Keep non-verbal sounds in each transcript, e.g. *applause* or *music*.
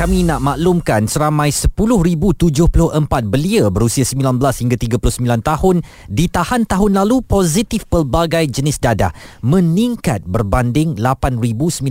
kami nak maklumkan seramai 10,074 belia berusia 19 hingga 39 tahun ditahan tahun lalu positif pelbagai jenis dadah meningkat berbanding 8,935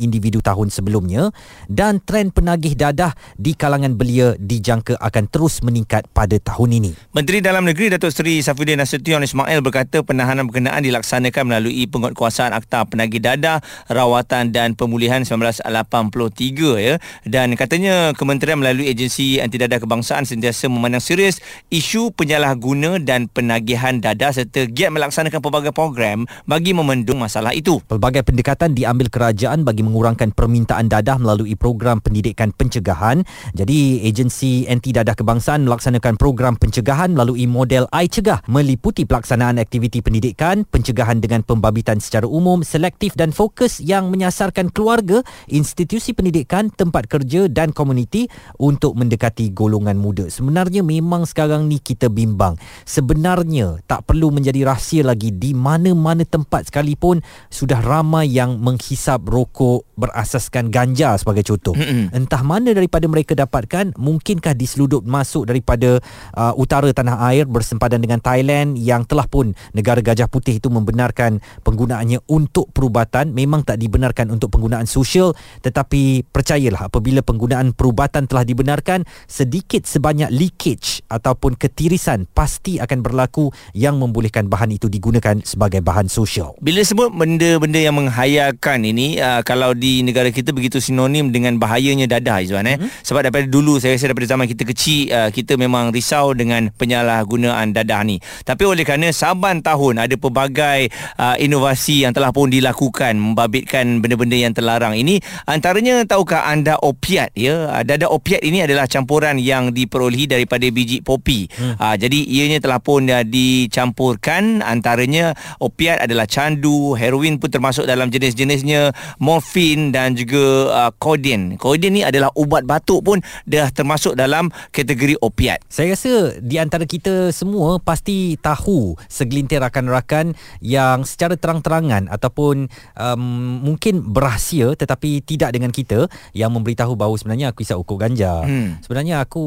individu tahun sebelumnya dan trend penagih dadah di kalangan belia dijangka akan terus meningkat pada tahun ini. Menteri Dalam Negeri Datuk Seri Safuddin Nasution Ismail berkata penahanan berkenaan dilaksanakan melalui penguatkuasaan Akta Penagih Dadah, Rawatan dan Pemulihan 1983 ya dan katanya kementerian melalui agensi anti dadah kebangsaan sentiasa memandang serius isu penyalahguna dan penagihan dadah serta giat melaksanakan pelbagai program bagi memendung masalah itu. Pelbagai pendekatan diambil kerajaan bagi mengurangkan permintaan dadah melalui program pendidikan pencegahan. Jadi agensi anti dadah kebangsaan melaksanakan program pencegahan melalui model I Cegah meliputi pelaksanaan aktiviti pendidikan, pencegahan dengan pembabitan secara umum, selektif dan fokus yang menyasarkan keluarga, institusi pendidikan pendidikan, tempat kerja dan komuniti untuk mendekati golongan muda. Sebenarnya memang sekarang ni kita bimbang. Sebenarnya tak perlu menjadi rahsia lagi di mana-mana tempat sekalipun sudah ramai yang menghisap rokok berasaskan ganja sebagai contoh. Entah mana daripada mereka dapatkan, mungkinkah diseludup masuk daripada uh, utara tanah air bersempadan dengan Thailand yang telah pun negara gajah putih itu membenarkan penggunaannya untuk perubatan memang tak dibenarkan untuk penggunaan sosial tetapi percayalah apabila penggunaan perubatan telah dibenarkan sedikit sebanyak leakage ataupun ketirisan pasti akan berlaku yang membolehkan bahan itu digunakan sebagai bahan sosial. Bila sebut benda-benda yang menghayakan ini uh, kalau di negara kita begitu sinonim dengan bahayanya dadah Izwan eh mm-hmm. sebab daripada dulu saya rasa daripada zaman kita kecil uh, kita memang risau dengan penyalahgunaan dadah ni. Tapi oleh kerana saban tahun ada pelbagai uh, inovasi yang telah pun dilakukan membabitkan benda-benda yang terlarang ini antaranya tahukah anda opiat ya? Ah, dada opiat ini adalah campuran yang diperolehi daripada biji popi. Hmm. uh, jadi ianya telah pun uh, dicampurkan. Antaranya opiat adalah candu heroin pun termasuk dalam jenis-jenisnya morfin dan juga uh, codeine. Codeine ni adalah ubat batuk pun dah termasuk dalam kategori opiat. Saya rasa di antara kita semua pasti tahu segelintir rakan-rakan yang secara terang-terangan ataupun um, mungkin berahsia tetapi tidak dengan kita yang memberitahu bahawa sebenarnya aku isap ukur ganja. Hmm. Sebenarnya aku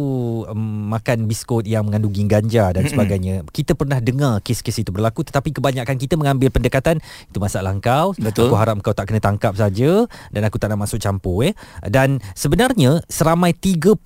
um, makan biskut yang mengandungi ganja dan hmm. sebagainya. Kita pernah dengar kes-kes itu berlaku tetapi kebanyakan kita mengambil pendekatan itu masalah kau. Betul. Aku harap kau tak kena tangkap saja dan aku tak nak masuk campur eh. Dan sebenarnya seramai 30,000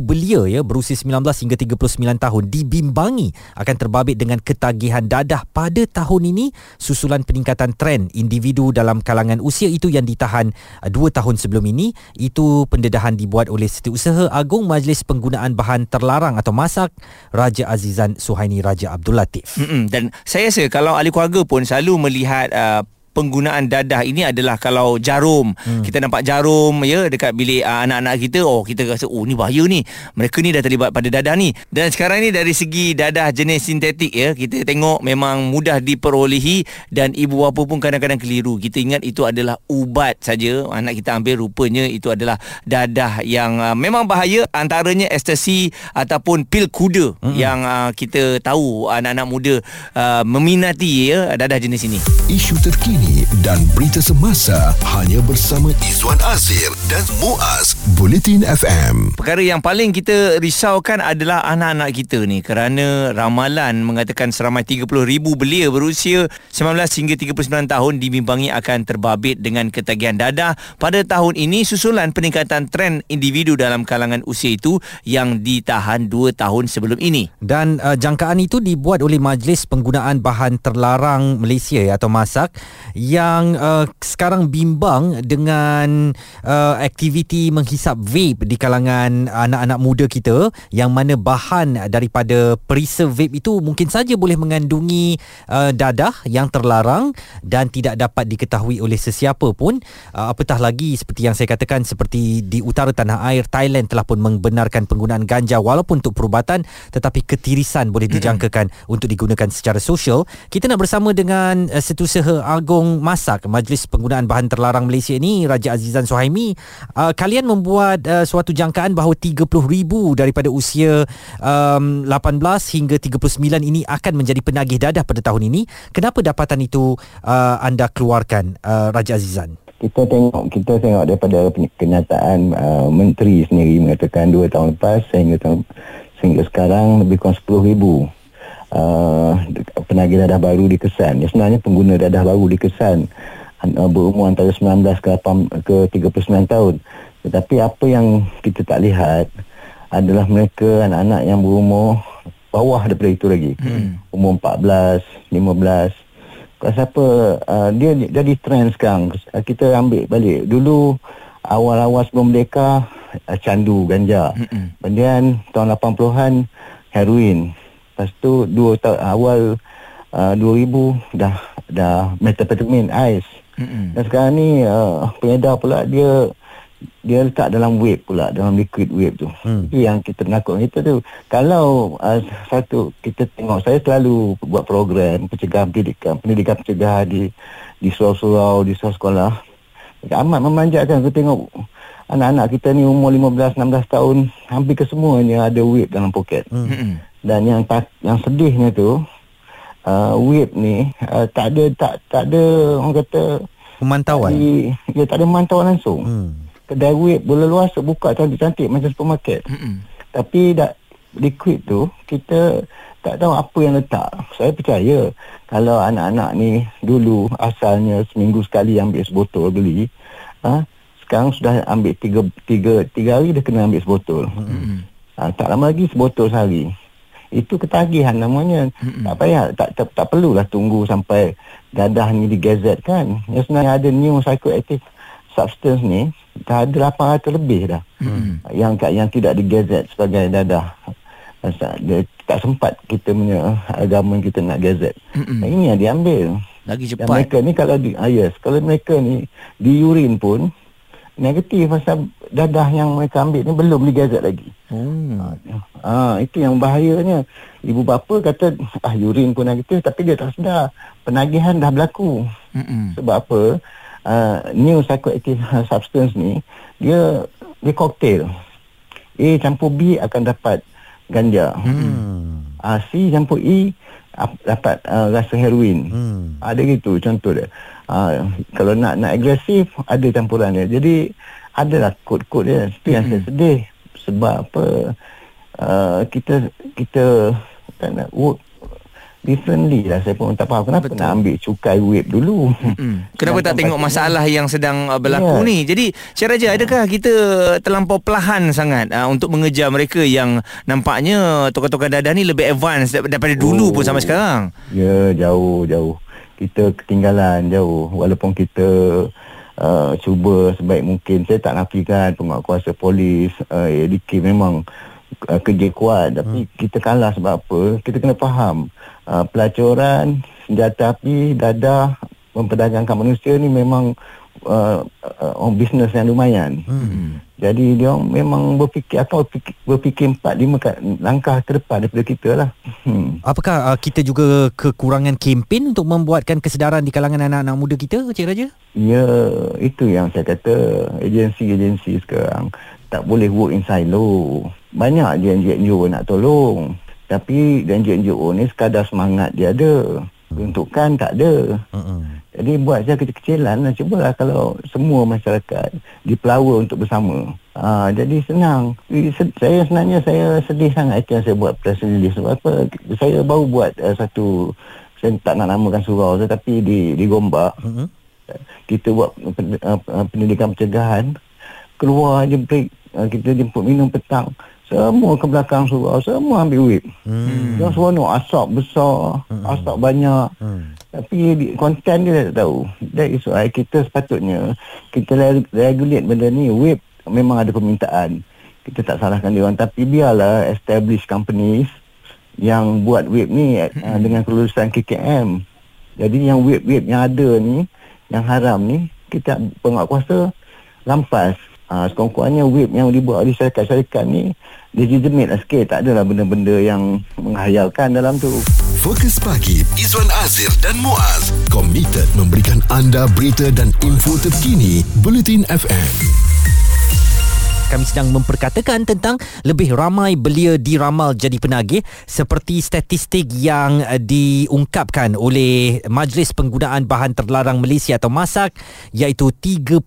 belia ya berusia 19 hingga 39 tahun dibimbangi akan terbabit dengan ketagihan dadah pada tahun ini susulan peningkatan trend individu dalam kalangan usia itu yang ditahan 2 uh, tahun sebelum ini itu pendedahan dibuat oleh Setiausaha Agung Majlis Penggunaan Bahan Terlarang atau MASAK Raja Azizan Suhaini Raja Abdul Latif. Mm-hmm. Dan saya rasa kalau ahli keluarga pun selalu melihat uh, penggunaan dadah ini adalah kalau jarum. Hmm. kita nampak jarum ya dekat bilik uh, anak-anak kita oh kita rasa oh ni bahaya ni. Mereka ni dah terlibat pada dadah ni. Dan sekarang ni dari segi dadah jenis sintetik ya kita tengok memang mudah diperolehi dan ibu bapa pun kadang-kadang keliru. Kita ingat itu adalah ubat saja. Anak kita ambil rupanya itu adalah dadah yang uh, memang bahaya. Antaranya ekstasi ataupun pil kuda hmm. yang uh, kita tahu anak-anak muda uh, meminati ya dadah jenis ini. Isu terkini dan berita semasa hanya bersama Izwan Azir dan Muaz Bulletin FM. Perkara yang paling kita risaukan adalah anak-anak kita ni kerana ramalan mengatakan seramai 30,000 belia berusia 19 hingga 39 tahun dibimbangi akan terbabit dengan ketagihan dadah pada tahun ini susulan peningkatan trend individu dalam kalangan usia itu yang ditahan 2 tahun sebelum ini. Dan uh, jangkaan itu dibuat oleh Majlis Penggunaan Bahan Terlarang Malaysia atau MASAK yang uh, sekarang bimbang dengan uh, aktiviti menghisap vape di kalangan anak-anak muda kita yang mana bahan daripada perisa vape itu mungkin saja boleh mengandungi uh, dadah yang terlarang dan tidak dapat diketahui oleh sesiapa pun uh, apatah lagi seperti yang saya katakan seperti di utara tanah air Thailand telah pun membenarkan penggunaan ganja walaupun untuk perubatan tetapi ketirisan boleh dijangkakan mm-hmm. untuk digunakan secara sosial kita nak bersama dengan uh, Setiausaha Agong Masak Majlis Penggunaan Bahan Terlarang Malaysia ini Raja Azizan Suhaimi uh, kalian membuat uh, suatu jangkaan bahawa 30,000 daripada usia um, 18 hingga 39 ini akan menjadi penagih dadah pada tahun ini. Kenapa dapatan itu uh, anda keluarkan uh, Raja Azizan? Kita tengok kita tengok daripada kenyataan uh, menteri sendiri mengatakan 2 tahun lepas sehingga tahun sehingga sekarang lebih kurang 10,000 uh, penagih dadah baru dikesan. Ya, sebenarnya pengguna dadah baru dikesan uh, berumur antara 19 ke 8 ke 39 tahun. Tetapi apa yang kita tak lihat adalah mereka anak-anak yang berumur bawah daripada itu lagi. Hmm. Umur 14, 15 kalau siapa uh, dia jadi trend sekarang kita ambil balik dulu awal-awal sebelum mereka uh, candu ganja mm-hmm. kemudian tahun 80-an heroin lepas tu dua tahun awal uh, 2000 dah dah methamphetamine ice mm-hmm. dan sekarang ni uh, pengedar pula dia dia letak dalam vape pula dalam liquid vape tu. Hmm. itu yang kita nakut kita tu. Kalau uh, satu kita tengok saya selalu buat program pencegahan pendidikan pendidikan pencegahan di di surau-surau di sekolah amat memanjakan kita tengok anak-anak kita ni umur 15 16 tahun hampir kesemuanya ada vape dalam poket. Hmm. Hmm. dan yang tak, yang sedihnya tu uh, vape ni uh, tak ada tak tak ada orang kata pemantauan dia tak ada pemantauan langsung hmm kedai web bola luas buka cantik-cantik macam supermarket. Mm-hmm. Tapi dah liquid tu kita tak tahu apa yang letak. Saya percaya kalau anak-anak ni dulu asalnya seminggu sekali ambil sebotol beli, ha, sekarang sudah ambil tiga, tiga, tiga hari dah kena ambil sebotol. Mm-hmm. Ha, tak lama lagi sebotol sehari. Itu ketagihan namanya. Mm-hmm. Tak payah, tak, tak, tak perlulah tunggu sampai dadah ni digazetkan. Yang sebenarnya ada new psychoactive substance ni dah ada 800 lebih dah hmm. yang yang tidak digazet sebagai dadah dia tak sempat kita punya agama kita nak gazet hmm. ini yang diambil lagi cepat Dan mereka ni kalau di, ah, yes kalau mereka ni di urin pun negatif pasal dadah yang mereka ambil ni belum digazet lagi. Hmm. ah, itu yang bahayanya. Ibu bapa kata ah urin pun negatif tapi dia tak sedar. Penagihan dah berlaku. Hmm. sebab apa? Uh, new psychoactive *laughs* substance ni dia dia cocktail A campur B akan dapat ganja. Hmm. uh, C campur E dapat uh, rasa heroin. Hmm. ada gitu contoh dia uh, kalau nak nak agresif ada campuran dia jadi adalah kod-kod dia itu yang saya sedih sebab apa uh, kita kita tak nak work differently lah saya pun tak faham kenapa Betul. nak ambil cukai web dulu hmm. kenapa tak tengok masalah ni. yang sedang uh, berlaku yeah. ni jadi Cik Raja adakah kita terlampau pelahan sangat uh, untuk mengejar mereka yang nampaknya tokoh-tokoh dadah ni lebih advance daripada oh. dulu pun sampai sekarang ya yeah, jauh jauh kita ketinggalan jauh. Walaupun kita uh, cuba sebaik mungkin. Saya tak nafikan penguatkuasa polis. Uh, ADK memang uh, kerja kuat. Tapi hmm. kita kalah sebab apa? Kita kena faham uh, pelacuran senjata api dadah memperdagangkan manusia ni memang uh, uh, bisnes yang lumayan hmm. jadi dia memang berfikir atau berfikir, berfikir empat lima langkah ke depan daripada kita lah hmm. apakah uh, kita juga kekurangan kempen untuk membuatkan kesedaran di kalangan anak-anak muda kita Cik Raja? ya itu yang saya kata agensi-agensi sekarang tak boleh work in silo banyak je NGO nak tolong tapi NGO ni sekadar semangat dia ada Peruntukan tak ada uh-uh. Jadi buat saya kecil-kecilan lah Cubalah kalau semua masyarakat Dipelawa untuk bersama. Ha, Jadi senang. Saya sebenarnya saya sedih sangat Itu yang saya buat press release Sebab apa? Saya baru buat uh, satu Saya tak nak namakan surau Tetapi di, di Gombak. Uh-huh. Kita buat uh, pendidikan pencegahan. Keluar je break uh, Kita jemput minum petang semua ke belakang surau Semua ambil wip hmm. Yang seronok Asap besar hmm. Asap banyak hmm. Tapi Konten dia tak tahu That is why Kita sepatutnya Kita regulate benda ni Wip Memang ada permintaan Kita tak salahkan dia orang Tapi biarlah Establish companies Yang buat wip ni hmm. uh, Dengan kelulusan KKM Jadi yang wip-wip Yang ada ni Yang haram ni Kita penguat kuasa Lampas uh, Sekurang-kurangnya wip yang dibuat oleh syarikat-syarikat ni legitimate lah sikit. Tak adalah benda-benda yang menghayalkan dalam tu. Fokus Pagi Izwan Azir dan Muaz. Komited memberikan anda berita dan info terkini Bulletin FM kami sedang memperkatakan tentang lebih ramai belia diramal jadi penagih seperti statistik yang uh, diungkapkan oleh Majlis Penggunaan Bahan Terlarang Malaysia atau MASAK iaitu 30,000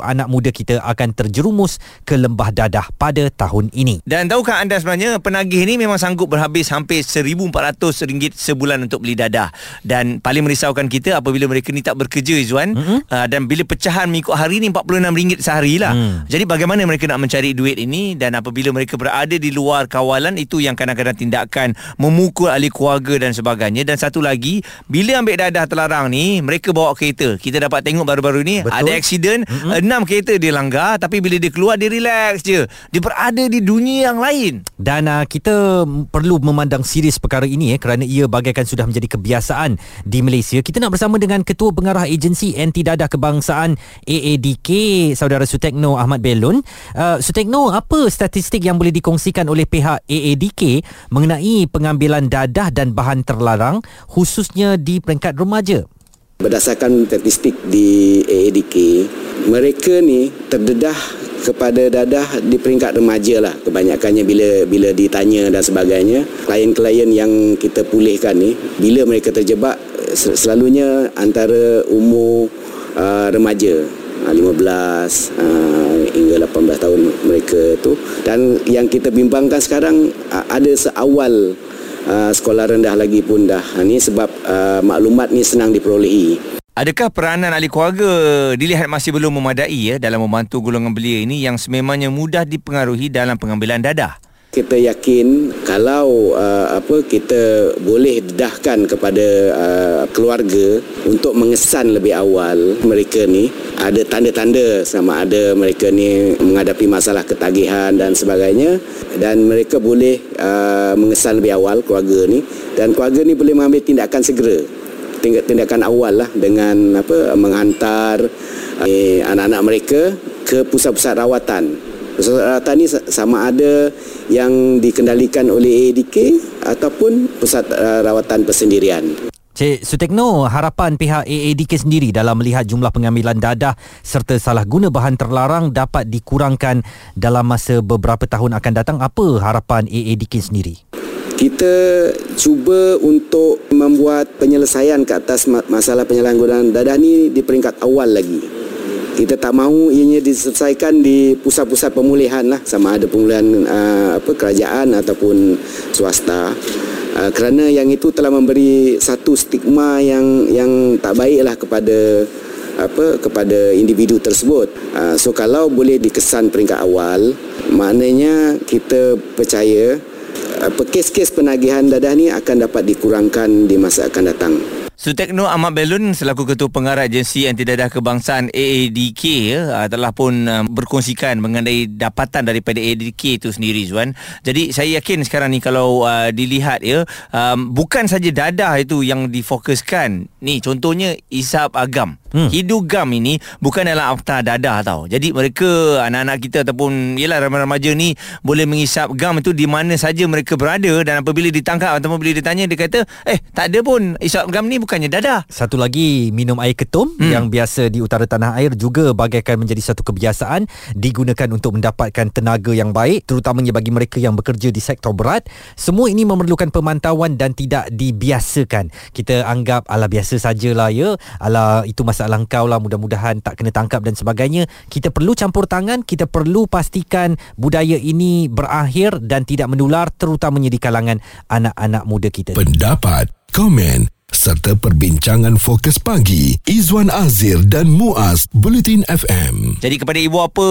anak muda kita akan terjerumus ke lembah dadah pada tahun ini. Dan tahukah anda sebenarnya penagih ni memang sanggup berhabis hampir RM1,400 sebulan untuk beli dadah. Dan paling merisaukan kita apabila mereka ni tak bekerja Izzuan mm-hmm. uh, dan bila pecahan mengikut hari ni RM46 sehari lah. Mm. Jadi bagaimana mereka nak mencari duit ini dan apabila mereka berada di luar kawalan itu yang kadang-kadang tindakan memukul ahli keluarga dan sebagainya. Dan satu lagi bila ambil dadah terlarang ni mereka bawa kereta. Kita dapat tengok baru-baru ni Betul. ada aksiden mm-hmm. enam kereta dia langgar tapi bila dia keluar dia relax je. Dia berada di dunia yang lain. Dan uh, kita perlu memandang serius perkara ini eh kerana ia bagaikan sudah menjadi kebiasaan di Malaysia. Kita nak bersama dengan ketua pengarah agensi anti dadah kebangsaan AADK saudara Sutekno Ahmad Belun Uh, Sutekno, apa statistik yang boleh dikongsikan oleh pihak AADK mengenai pengambilan dadah dan bahan terlarang khususnya di peringkat remaja? Berdasarkan statistik di AADK, mereka ni terdedah kepada dadah di peringkat remaja lah kebanyakannya bila bila ditanya dan sebagainya klien-klien yang kita pulihkan ni bila mereka terjebak selalunya antara umur uh, remaja 15 uh, hingga 18 tahun mereka tu. Dan yang kita bimbangkan sekarang uh, ada seawal sekolah rendah lagi pun dah. Uh, sebab maklumat ni senang diperolehi. Adakah peranan ahli keluarga dilihat masih belum memadai ya dalam membantu golongan belia ini yang sememangnya mudah dipengaruhi dalam pengambilan dadah? Kita yakin kalau uh, apa kita boleh dedahkan kepada uh, keluarga untuk mengesan lebih awal mereka ni ada tanda-tanda sama ada mereka ni menghadapi masalah ketagihan dan sebagainya dan mereka boleh uh, mengesan lebih awal keluarga ni dan keluarga ni boleh mengambil tindakan segera. Tindakan awal lah dengan apa menghantar uh, anak-anak mereka ke pusat-pusat rawatan Pusat rawatan ni sama ada yang dikendalikan oleh ADK ataupun pusat uh, rawatan persendirian. Cik Sutekno, harapan pihak AADK sendiri dalam melihat jumlah pengambilan dadah serta salah guna bahan terlarang dapat dikurangkan dalam masa beberapa tahun akan datang. Apa harapan AADK sendiri? Kita cuba untuk membuat penyelesaian ke atas masalah penyalahgunaan dadah ni di peringkat awal lagi kita tak mahu ianya diselesaikan di pusat-pusat pemulihan lah. Sama ada pemulihan uh, apa kerajaan ataupun swasta. Uh, kerana yang itu telah memberi satu stigma yang yang tak baiklah kepada apa kepada individu tersebut. Uh, so kalau boleh dikesan peringkat awal maknanya kita percaya apa kes-kes penagihan dadah ni akan dapat dikurangkan di masa akan datang Sutekno Ahmad Belun selaku Ketua Pengarah Agensi Anti Dadah Kebangsaan AADK ya, ah, telah pun um, berkongsikan mengenai dapatan daripada AADK itu sendiri Zuan. Jadi saya yakin sekarang ni kalau uh, dilihat ya um, bukan saja dadah itu yang difokuskan. Ni contohnya isap agam. Hmm. Hidugam ini bukan dalam aftar dadah tau. Jadi mereka anak-anak kita ataupun ialah remaja ni boleh mengisap gam itu di mana saja mereka berada dan apabila ditangkap ataupun bila ditanya dia kata eh tak ada pun isap gam ni bukannya dadah. Satu lagi minum air ketum hmm. yang biasa di utara tanah air juga bagaikan menjadi satu kebiasaan digunakan untuk mendapatkan tenaga yang baik terutamanya bagi mereka yang bekerja di sektor berat. Semua ini memerlukan pemantauan dan tidak dibiasakan. Kita anggap ala biasa sajalah ya. Ala itu masa masalah kau lah mudah-mudahan tak kena tangkap dan sebagainya. Kita perlu campur tangan kita perlu pastikan budaya ini berakhir dan tidak menular terutamanya di kalangan anak-anak muda kita. Pendapat komen serta perbincangan fokus pagi. Izwan Azir dan Muaz Bulletin FM. Jadi kepada ibu apa,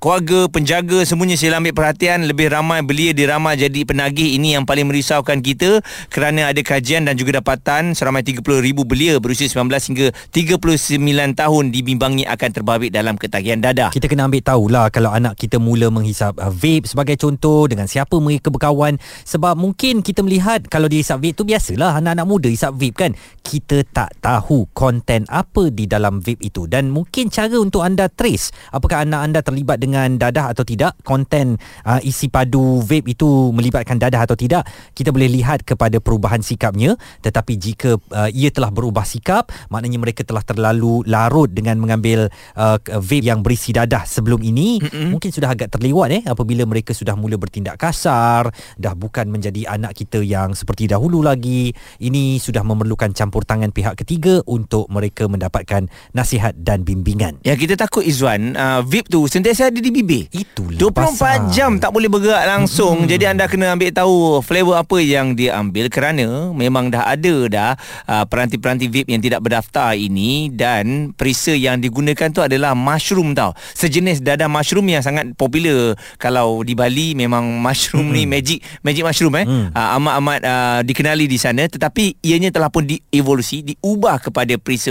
keluarga, penjaga semuanya sila ambil perhatian. Lebih ramai belia diramal jadi penagih. Ini yang paling merisaukan kita kerana ada kajian dan juga dapatan seramai 30,000 belia berusia 19 hingga 39 tahun dibimbangi akan terbabit dalam ketagihan dadah. Kita kena ambil tahulah kalau anak kita mula menghisap uh, vape sebagai contoh dengan siapa mereka berkawan. Sebab mungkin kita melihat kalau dia hisap vape tu biasalah anak-anak muda hisap vape kan kan? Kita tak tahu konten apa di dalam vape itu. Dan mungkin cara untuk anda trace apakah anak anda terlibat dengan dadah atau tidak konten uh, isi padu vape itu melibatkan dadah atau tidak kita boleh lihat kepada perubahan sikapnya. Tetapi jika uh, ia telah berubah sikap maknanya mereka telah terlalu larut dengan mengambil uh, vape yang berisi dadah sebelum ini mm-hmm. mungkin sudah agak terlewat eh apabila mereka sudah mula bertindak kasar dah bukan menjadi anak kita yang seperti dahulu lagi ini sudah memerlukan campur tangan pihak ketiga untuk mereka mendapatkan nasihat dan bimbingan Ya kita takut Izwan uh, Vape tu sentiasa ada di bibir itulah 24 pasal. jam tak boleh bergerak langsung hmm. Jadi anda kena ambil tahu Flavor apa yang dia ambil Kerana memang dah ada dah uh, Peranti-peranti vape yang tidak berdaftar ini Dan perisa yang digunakan tu adalah mushroom tau Sejenis dadah mushroom yang sangat popular Kalau di Bali memang mushroom hmm. ni magic Magic mushroom eh hmm. uh, Amat-amat uh, dikenali di sana Tetapi ianya telah pun dievolusi Diubah kepada perisa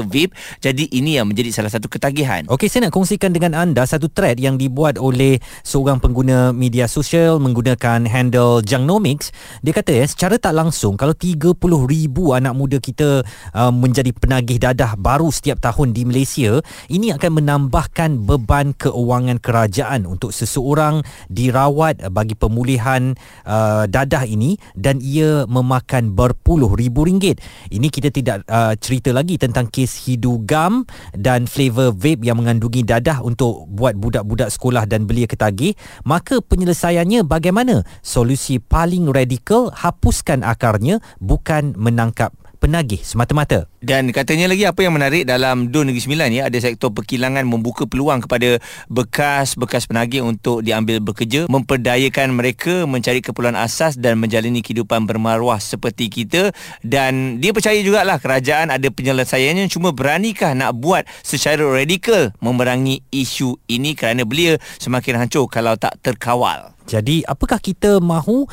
Jadi ini yang menjadi salah satu ketagihan Okey, saya nak kongsikan dengan anda satu thread yang dibuat oleh seorang pengguna media sosial menggunakan handle Jangnomics. Dia kata ya, secara tak langsung kalau 30,000 anak muda kita uh, menjadi penagih dadah baru setiap tahun di Malaysia, ini akan menambahkan beban keuangan kerajaan untuk seseorang dirawat bagi pemulihan uh, dadah ini dan ia memakan berpuluh ribu ringgit. Ini kita tidak uh, cerita lagi tentang kes hidugam dan flavor vape yang mengandungi dadah untuk buat budak-budak sekolah dan belia ketagih, maka penyelesaiannya bagaimana? Solusi paling radikal hapuskan akarnya bukan menangkap penagih semata-mata. Dan katanya lagi apa yang menarik dalam DUN Negeri Sembilan ya ada sektor perkilangan membuka peluang kepada bekas-bekas penagih untuk diambil bekerja memperdayakan mereka mencari keperluan asas dan menjalani kehidupan bermaruah seperti kita dan dia percaya jugalah kerajaan ada penyelesaiannya cuma beranikah nak buat secara radikal memerangi isu ini kerana belia semakin hancur kalau tak terkawal. Jadi apakah kita mahu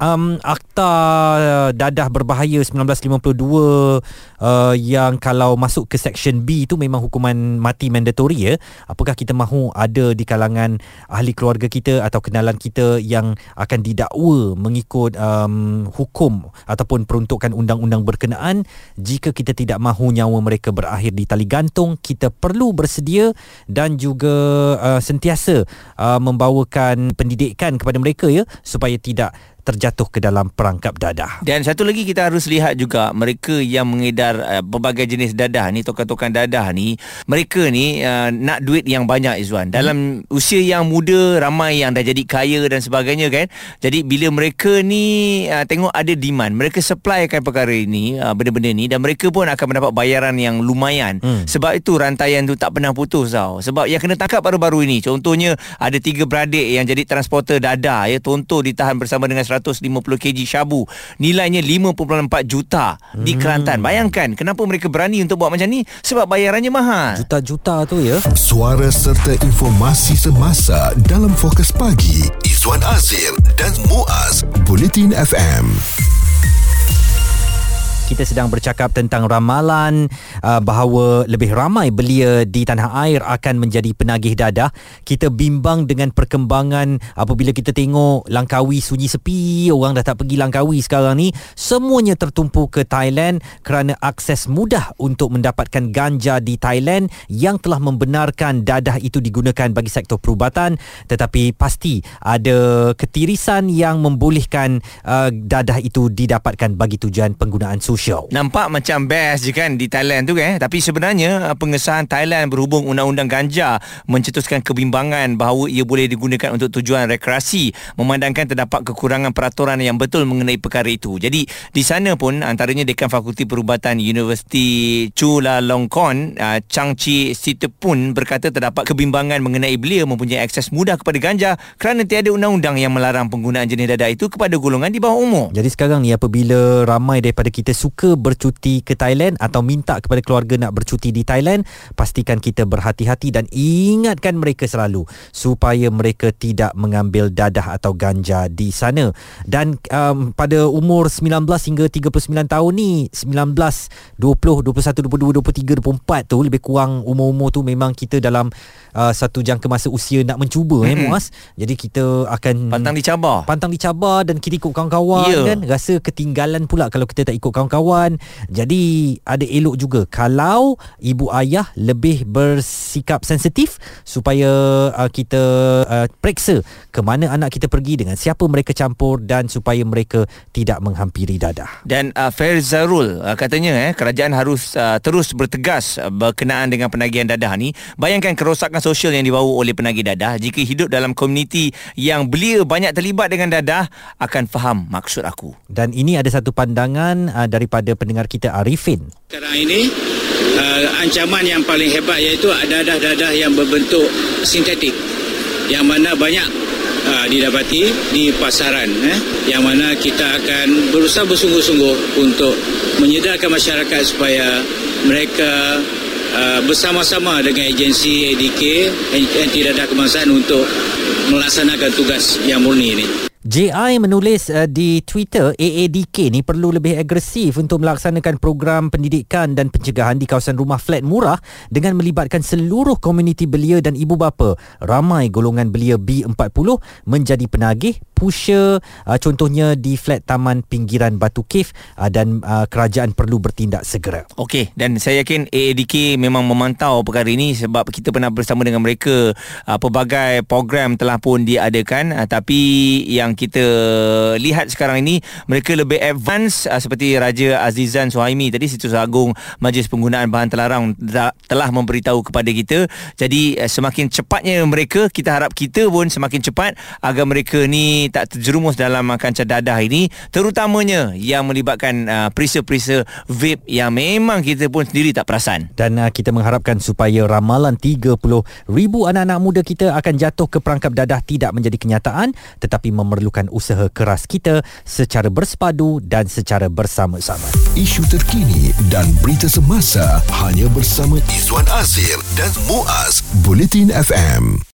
um, akta uh, dadah berbahaya 1952 uh, yang kalau masuk ke section B itu memang hukuman mati mandatory ya. Apakah kita mahu ada di kalangan ahli keluarga kita atau kenalan kita yang akan didakwa mengikut um, hukum ataupun peruntukan undang-undang berkenaan? Jika kita tidak mahu nyawa mereka berakhir di tali gantung kita perlu bersedia dan juga uh, sentiasa uh, membawakan pendidikan kepada mereka ya supaya tidak terjatuh ke dalam perangkap dadah. Dan satu lagi kita harus lihat juga mereka yang mengedar uh, berbagai jenis dadah ni tokan-tokan dadah ni mereka ni uh, nak duit yang banyak Izwan. Dalam hmm. usia yang muda ramai yang dah jadi kaya dan sebagainya kan. Jadi bila mereka ni uh, tengok ada demand, mereka supplykan perkara ini uh, benda-benda ni dan mereka pun akan mendapat bayaran yang lumayan. Hmm. Sebab itu rantaian tu tak pernah putus tau. Sebab yang kena tangkap baru-baru ini contohnya ada tiga beradik yang jadi transporter dadah ya tonton ditahan bersama dengan 150 kg syabu nilainya 5.4 juta hmm. di Kelantan bayangkan kenapa mereka berani untuk buat macam ni sebab bayarannya mahal Juta-juta tu ya. Suara serta informasi semasa dalam fokus pagi Izwan Azir dan Muaz Bulletin FM. Kita sedang bercakap tentang ramalan uh, bahawa lebih ramai belia di tanah air akan menjadi penagih dadah. Kita bimbang dengan perkembangan apabila kita tengok Langkawi sunyi sepi, orang dah tak pergi Langkawi sekarang ni. Semuanya tertumpu ke Thailand kerana akses mudah untuk mendapatkan ganja di Thailand yang telah membenarkan dadah itu digunakan bagi sektor perubatan tetapi pasti ada ketirisan yang membolehkan uh, dadah itu didapatkan bagi tujuan penggunaan sosial. Nampak macam best je kan di Thailand tu kan? Tapi sebenarnya uh, pengesahan Thailand berhubung undang-undang ganja Mencetuskan kebimbangan bahawa ia boleh digunakan untuk tujuan rekreasi Memandangkan terdapat kekurangan peraturan yang betul mengenai perkara itu. Jadi di sana pun antaranya Dekan Fakulti Perubatan Universiti Chulalongkorn uh, Chang Chi Sitepun berkata terdapat kebimbangan mengenai belia mempunyai akses mudah kepada ganja Kerana tiada undang-undang yang melarang penggunaan jenis dadah itu kepada golongan di bawah umur. Jadi sekarang ni apabila ramai daripada kita suka bercuti ke Thailand atau minta kepada keluarga nak bercuti di Thailand, pastikan kita berhati-hati dan ingatkan mereka selalu supaya mereka tidak mengambil dadah atau ganja di sana. Dan um, pada umur 19 hingga 39 tahun ni, 19, 20, 21, 22, 23, 24 tu lebih kurang umur-umur tu memang kita dalam uh, satu jangka masa usia nak mencuba eh Muaz. Jadi kita akan Pantang dicabar pantang dicabar dan kita ikut kawan-kawan Ya. kan rasa ketinggalan pula kalau kita tak ikut kawan-kawan kawan. Jadi ada elok juga kalau ibu ayah lebih bersikap sensitif supaya uh, kita uh, periksa ke mana anak kita pergi dengan siapa mereka campur dan supaya mereka tidak menghampiri dadah. Dan uh, Faizarul uh, katanya eh kerajaan harus uh, terus bertegas uh, berkenaan dengan penagihan dadah ni. Bayangkan kerosakan sosial yang dibawa oleh penagih dadah jika hidup dalam komuniti yang belia banyak terlibat dengan dadah akan faham maksud aku. Dan ini ada satu pandangan uh, daripada pendengar kita Arifin. Sekarang ini uh, ancaman yang paling hebat iaitu dadah-dadah yang berbentuk sintetik yang mana banyak uh, didapati di pasaran eh yang mana kita akan berusaha bersungguh-sungguh untuk menyedarkan masyarakat supaya mereka uh, bersama-sama dengan agensi ADK anti dadah kebangsaan untuk melaksanakan tugas yang murni ini. JI menulis uh, di Twitter AADK ni perlu lebih agresif untuk melaksanakan program pendidikan dan pencegahan di kawasan rumah flat murah dengan melibatkan seluruh komuniti belia dan ibu bapa. Ramai golongan belia B40 menjadi penagih pusher uh, contohnya di flat taman pinggiran Batu Cave uh, dan uh, kerajaan perlu bertindak segera. Okey dan saya yakin AADK memang memantau perkara ini sebab kita pernah bersama dengan mereka uh, pelbagai program telah pun diadakan uh, tapi yang kita lihat sekarang ini mereka lebih advance uh, seperti Raja Azizan Suhaimi tadi Situs Agung Majlis Penggunaan Bahan Terlarang telah memberitahu kepada kita jadi uh, semakin cepatnya mereka kita harap kita pun semakin cepat agar mereka ni tak terjerumus dalam kancah dadah ini terutamanya yang melibatkan uh, perisa-perisa vape yang memang kita pun sendiri tak perasan. Dan uh, kita mengharapkan supaya ramalan 30 ribu anak-anak muda kita akan jatuh ke perangkap dadah tidak menjadi kenyataan tetapi memerlukan usaha keras kita secara bersepadu dan secara bersama-sama. Isu terkini dan berita semasa hanya bersama Izwan Azir dan Muaz Bulletin FM